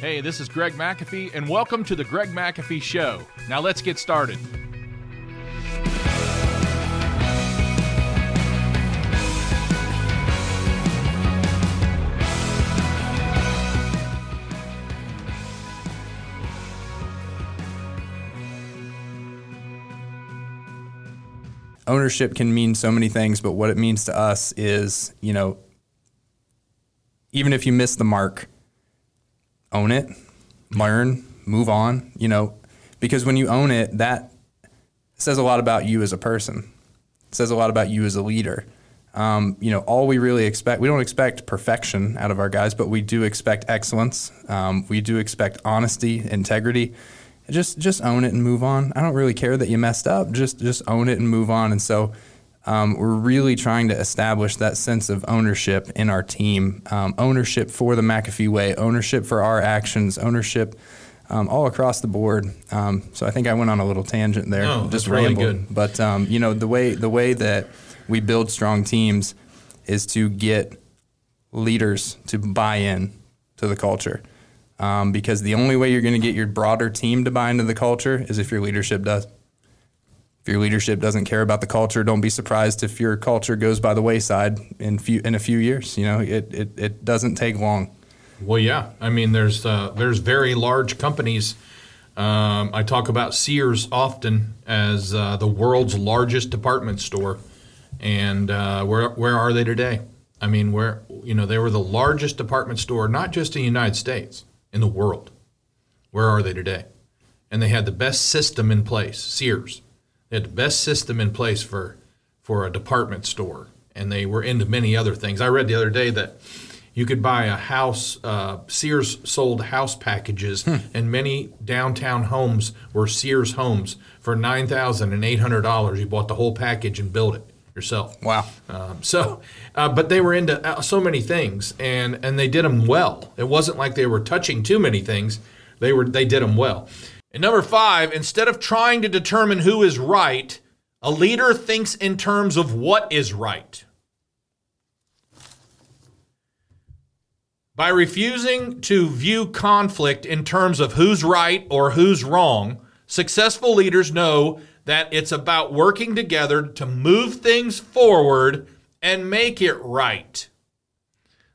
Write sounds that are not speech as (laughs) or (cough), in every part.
Hey, this is Greg McAfee, and welcome to the Greg McAfee Show. Now let's get started. ownership can mean so many things, but what it means to us is, you know, even if you miss the mark, own it, learn, move on, you know, because when you own it, that says a lot about you as a person. It says a lot about you as a leader. Um, you know, all we really expect, we don't expect perfection out of our guys, but we do expect excellence. Um, we do expect honesty, integrity just just own it and move on. I don't really care that you messed up. Just just own it and move on. And so um, we're really trying to establish that sense of ownership in our team, um, ownership for the McAfee way, ownership for our actions, ownership um, all across the board. Um, so I think I went on a little tangent there, No, just that's really good. But um, you know the way the way that we build strong teams is to get leaders to buy in to the culture. Um, because the only way you're going to get your broader team to buy into the culture is if your leadership does. If your leadership doesn't care about the culture, don't be surprised if your culture goes by the wayside in few in a few years. You know, it it, it doesn't take long. Well, yeah. I mean, there's uh, there's very large companies. Um, I talk about Sears often as uh, the world's largest department store, and uh, where where are they today? I mean, where you know they were the largest department store, not just in the United States, in the world. Where are they today? And they had the best system in place. Sears, they had the best system in place for for a department store, and they were into many other things. I read the other day that you could buy a house. Uh, Sears sold house packages, and many downtown homes were Sears homes for nine thousand and eight hundred dollars. You bought the whole package and built it yourself. Wow. Um, so, uh, but they were into uh, so many things, and and they did them well. It wasn't like they were touching too many things. They were they did them well. And number five, instead of trying to determine who is right, a leader thinks in terms of what is right. By refusing to view conflict in terms of who's right or who's wrong, successful leaders know that it's about working together to move things forward and make it right.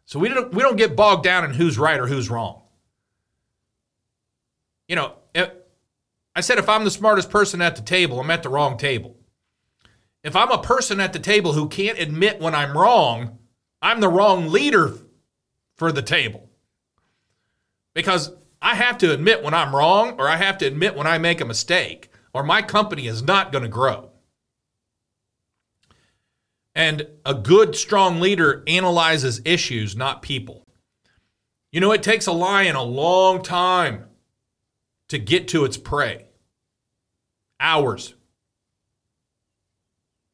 So we don't we don't get bogged down in who's right or who's wrong. You know, I said if I'm the smartest person at the table, I'm at the wrong table. If I'm a person at the table who can't admit when I'm wrong, I'm the wrong leader for the table. Because I have to admit when I'm wrong or I have to admit when I make a mistake or my company is not going to grow. And a good, strong leader analyzes issues, not people. You know, it takes a lion a long time to get to its prey hours.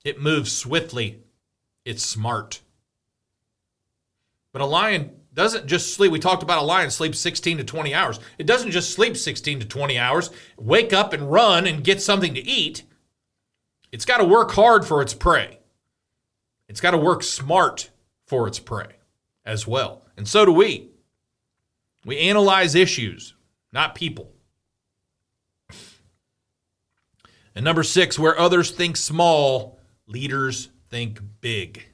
It moves swiftly, it's smart. But a lion doesn't just sleep. We talked about a lion sleeps 16 to 20 hours. It doesn't just sleep 16 to 20 hours, wake up and run and get something to eat. It's got to work hard for its prey. It's got to work smart for its prey as well. And so do we. We analyze issues, not people. And number six, where others think small, leaders think big.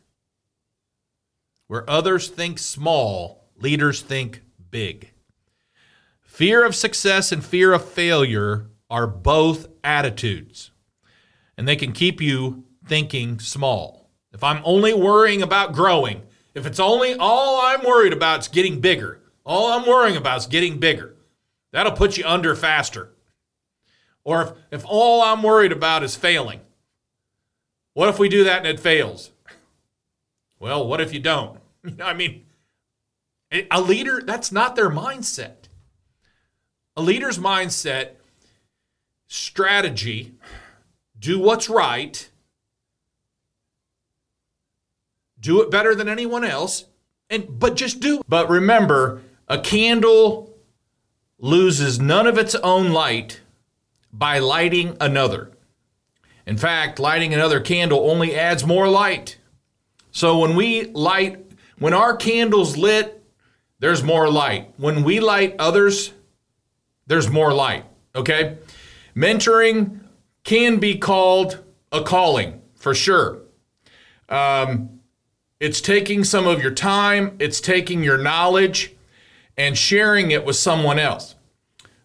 Where others think small, leaders think big. Fear of success and fear of failure are both attitudes, and they can keep you thinking small. If I'm only worrying about growing, if it's only all I'm worried about is getting bigger, all I'm worrying about is getting bigger, that'll put you under faster. Or if, if all I'm worried about is failing, what if we do that and it fails? Well, what if you don't? (laughs) I mean, a leader, that's not their mindset. A leader's mindset, strategy, do what's right, do it better than anyone else, and but just do. But remember, a candle loses none of its own light by lighting another. In fact, lighting another candle only adds more light. So when we light, when our candle's lit, there's more light. When we light others, there's more light. Okay? Mentoring can be called a calling for sure. Um, it's taking some of your time, it's taking your knowledge and sharing it with someone else.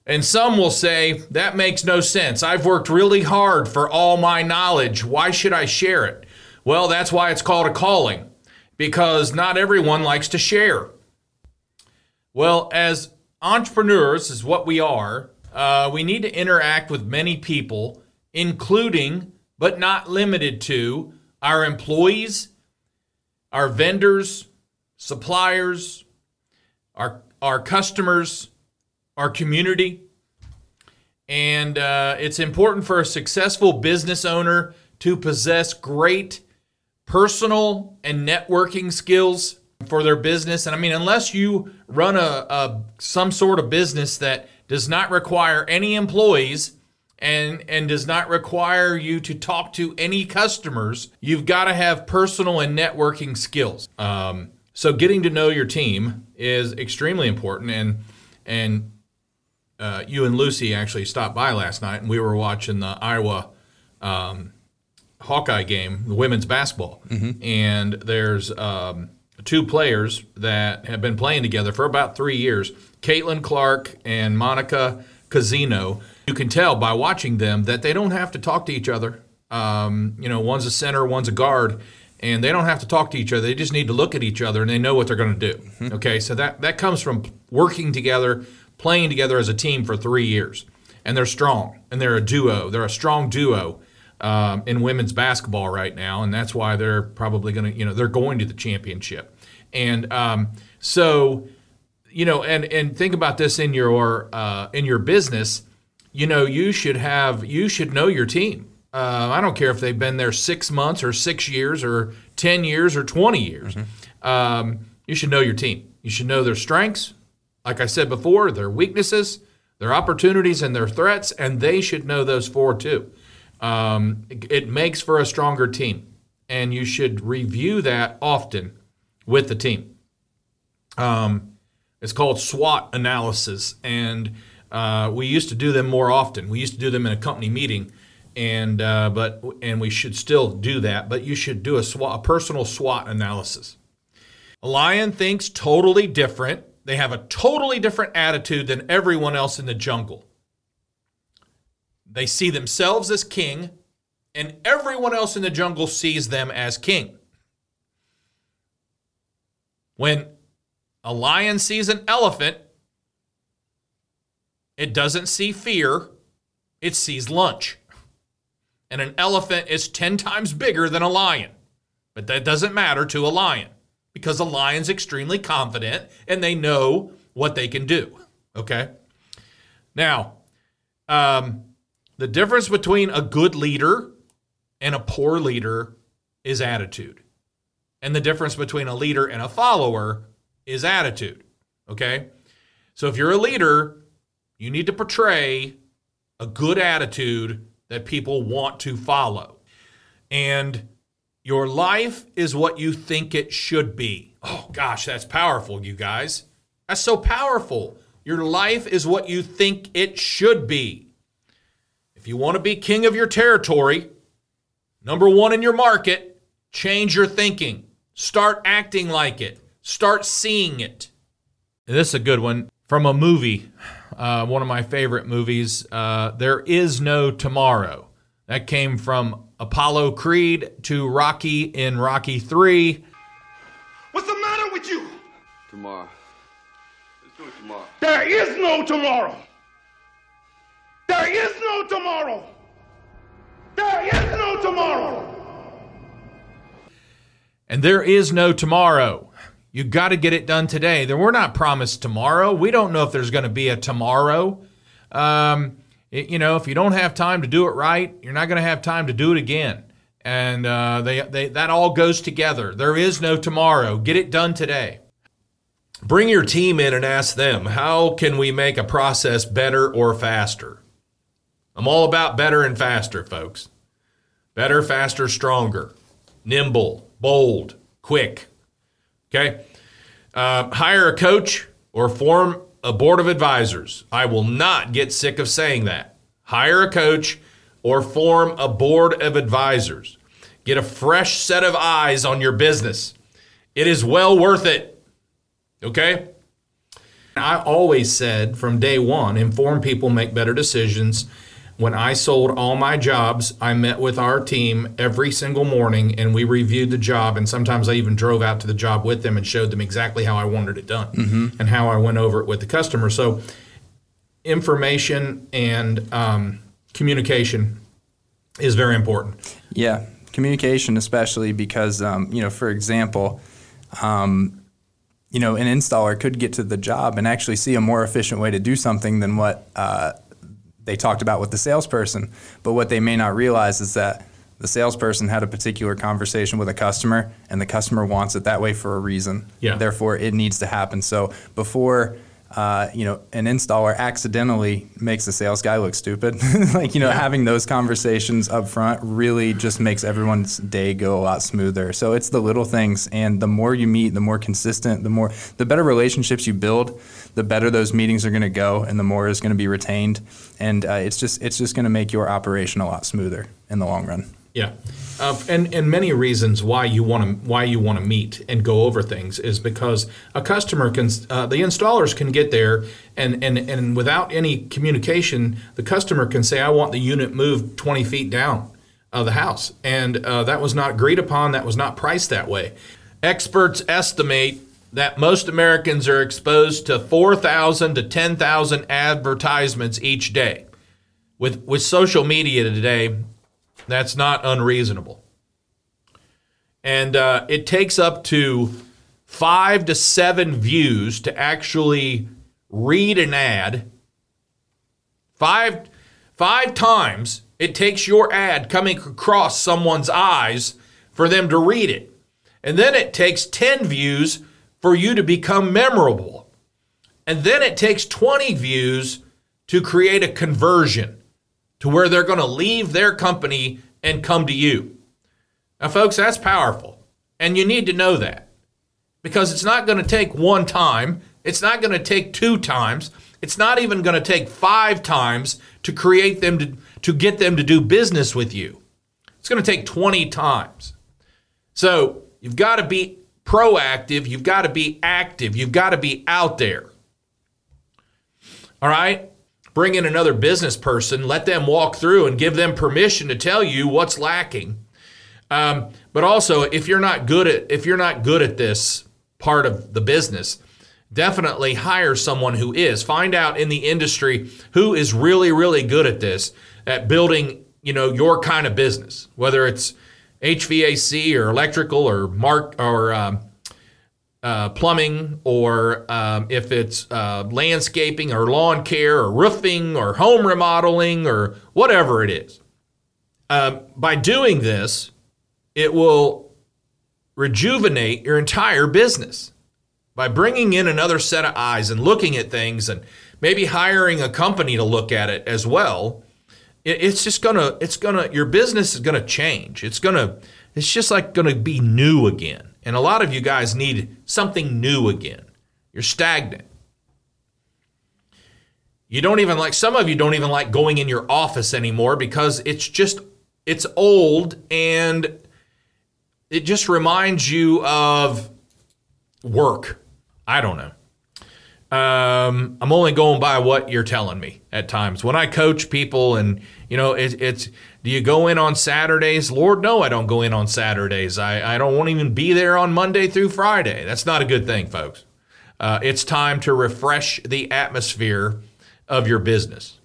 And some will say, that makes no sense. I've worked really hard for all my knowledge. Why should I share it? Well, that's why it's called a calling, because not everyone likes to share. Well, as entrepreneurs, is what we are, uh, we need to interact with many people, including, but not limited to, our employees, our vendors, suppliers, our, our customers, our community. And uh, it's important for a successful business owner to possess great personal and networking skills for their business. And I mean, unless you run a, a some sort of business that does not require any employees and and does not require you to talk to any customers, you've got to have personal and networking skills. Um, so getting to know your team is extremely important. And and uh, you and Lucy actually stopped by last night, and we were watching the Iowa um, Hawkeye game, the women's basketball. And there's um, two players that have been playing together for about three years Caitlin Clark and Monika Czinano. You can tell by watching them that they don't have to talk to each other. Um, you know, one's a center, one's a guard, and they don't have to talk to each other. They just need to look at each other and they know what they're going to do. Okay, so that, that comes from working together, playing together as a team for three years. And they're strong and they're a duo. They're a strong duo um, in women's basketball right now, and that's why they're probably going to, you know, they're going to the championship. And um, so, you know, and and think about this in your uh, in your business. You know, you should have you should know your team. Uh, I don't care if they've been there six months or six years or ten years or twenty years. Um, you should know your team. You should know their strengths. Like I said before, their weaknesses, their opportunities, and their threats, and they should know those four too. Um, it, makes for a stronger team, and you should review that often with the team. Um, it's called SWOT analysis, and uh, we used to do them more often. We used to do them in a company meeting, and uh, but and we should still do that. But you should do a SWOT, a personal SWOT analysis. A lion thinks totally different. They have a totally different attitude than everyone else in the jungle. They see themselves as king, and everyone else in the jungle sees them as king. When a lion sees an elephant, it doesn't see fear, it sees lunch. And an elephant is 10 times bigger than a lion. But that doesn't matter to a lion because the lion's extremely confident and they know what they can do. Okay? Now, um, the difference between a good leader and a poor leader is attitude. And the difference between a leader and a follower is attitude. Okay? So if you're a leader, you need to portray a good attitude that people want to follow. And your life is what you think it should be. Oh gosh, that's powerful, you guys. That's so powerful. Your life is what you think it should be. If you want to be king of your territory, number one in your market, change your thinking. Start acting like it. Start seeing it. And this is a good one from a movie, uh, one of my favorite movies. Uh, there is no tomorrow. That came from Apollo Creed to Rocky in Rocky 3. What's the matter with you? Tomorrow. Let's do it tomorrow. There is no tomorrow. There is no tomorrow. There is no tomorrow. And there is no tomorrow. You got to get it done today. Then we're not promised tomorrow. We don't know if there's going to be a tomorrow. Um, it- you know, if you don't have time to do it right, you're not going to have time to do it again. And uh, they, they that all goes together. There is no tomorrow. Get it done today. Bring your team in and ask them, how can we make a process better or faster? I'm all about better and faster, folks. Better, faster, stronger, nimble, bold, quick. Okay? Uh, hire a coach or form a board of advisors. I will not get sick of saying that. Hire a coach or form a board of advisors. Get a fresh set of eyes on your business. It is well worth it. Okay? I always said from day one informed people make better decisions. When I sold all my jobs, I met with our team every single morning and we reviewed the job. And sometimes I even drove out to the job with them and showed them exactly how I wanted it done and how I went over it with the customer. So, information and um, communication is very important. Yeah, communication, especially because, um, you know, for example, um, you know, an installer could get to the job and actually see a more efficient way to do something than what uh, they talked about with the salesperson. But what they may not realize is that the salesperson had a particular conversation with a customer, and the customer wants it that way for a reason. Yeah. Therefore, it needs to happen. So before. Uh, you know, an installer accidentally makes the sales guy look stupid. (laughs) like, you know, having those conversations up front really just makes everyone's day go a lot smoother. So it's the little things, and the more you meet, the more consistent, the more, the better relationships you build, the better those meetings are going to go, and the more is going to be retained. And uh, it's just, it's just going to make your operation a lot smoother in the long run. Yeah, uh, and and many reasons why you want to why you want to meet and go over things is because a customer can uh, the installers can get there and and and without any communication, the customer can say, "I want the unit moved 20 feet down of the house," and uh, that was not agreed upon. That was not priced that way. Experts estimate that most Americans are exposed to 4,000 to 10,000 advertisements each day. With with social media today, that's not unreasonable. And uh, it takes up to five to seven views to actually read an ad. Five, five times it takes your ad coming across someone's eyes for them to read it. And then it takes 10 views for you to become memorable. And then it takes 20 views to create a conversion to where they're going to leave their company and come to you. Now, folks, that's powerful. And you need to know that because it's not going to take one time, it's not going to take two times, it's not even going to take five times to create them to, to get them to do business with you. It's going to take 20 times. So you've got to be proactive, you've got to be active, you've got to be out there. All right? Bring in another business person, let them walk through and give them permission to tell you what's lacking. Um, but also, if you're not good at if you're not good at this part of the business, definitely hire someone who is. Find out in the industry who is really really good at this at building you know your kind of business, whether it's HVAC or electrical or mark or um, uh, plumbing or um, if it's uh, landscaping or lawn care or roofing or home remodeling or whatever it is. Um, by doing this, it will rejuvenate your entire business by bringing in another set of eyes and looking at things and maybe hiring a company to look at it as well. It, it's just gonna, it's gonna, your business is gonna change. It's gonna, it's just like gonna be new again. And a lot of you guys need something new again. You're stagnant. You don't even like, some of you don't even like going in your office anymore because it's just, it's old and it just reminds you of work. I don't know. Um, I'm only going by what you're telling me at times. When I coach people, and you know, it, it's do you go in on Saturdays? Lord, no, I don't go in on Saturdays. I, I don't want to even be there on Monday through Friday. That's not a good thing, folks. Uh, it's time to refresh the atmosphere of your business.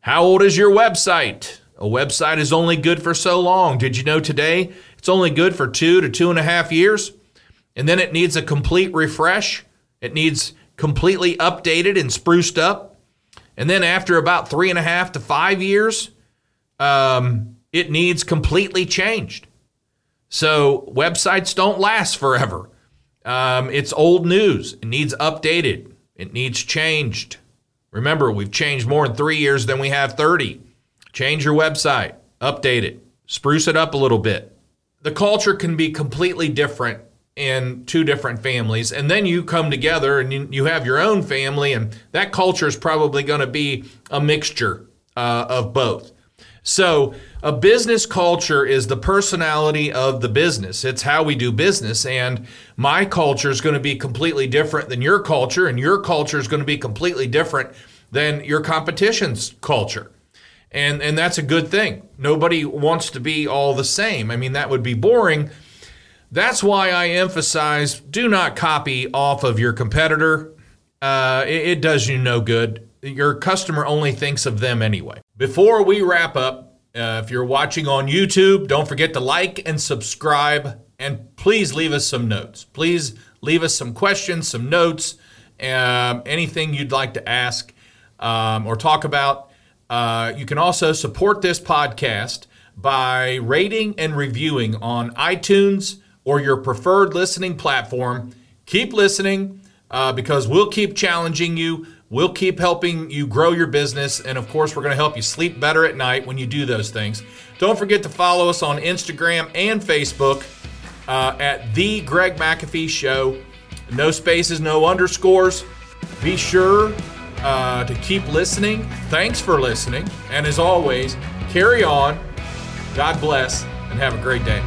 How old is your website? A website is only good for so long. Did you know today it's only good for two to two and a half years? And then it needs a complete refresh. It needs completely updated and spruced up. And then after about three and a half to five years, um, it needs completely changed. So websites don't last forever. Um, it's old news. It needs updated. It needs changed. Remember, we've changed more in three years than we have 30. Change your website, update it, spruce it up a little bit. The culture can be completely different in two different families, and then you come together and you, you have your own family, and that culture is probably going to be a mixture uh, of both. So, a business culture is the personality of the business. It's how we do business. And my culture is going to be completely different than your culture, and your culture is going to be completely different than your competition's culture. And, and that's a good thing. Nobody wants to be all the same. I mean, that would be boring. That's why I emphasize do not copy off of your competitor. Uh, it, it does you no good. Your customer only thinks of them anyway. Before we wrap up, uh, if you're watching on YouTube, don't forget to like and subscribe. And please leave us some notes. Please leave us some questions, some notes, um, anything you'd like to ask um, or talk about. Uh, you can also support this podcast by rating and reviewing on iTunes or your preferred listening platform. Keep listening uh, because we'll keep challenging you. We'll keep helping you grow your business. And of course, we're going to help you sleep better at night when you do those things. Don't forget to follow us on Instagram and Facebook uh, at The Greg McAfee Show. No spaces, no underscores. Be sure uh, to keep listening. Thanks for listening. And as always, carry on. God bless and have a great day.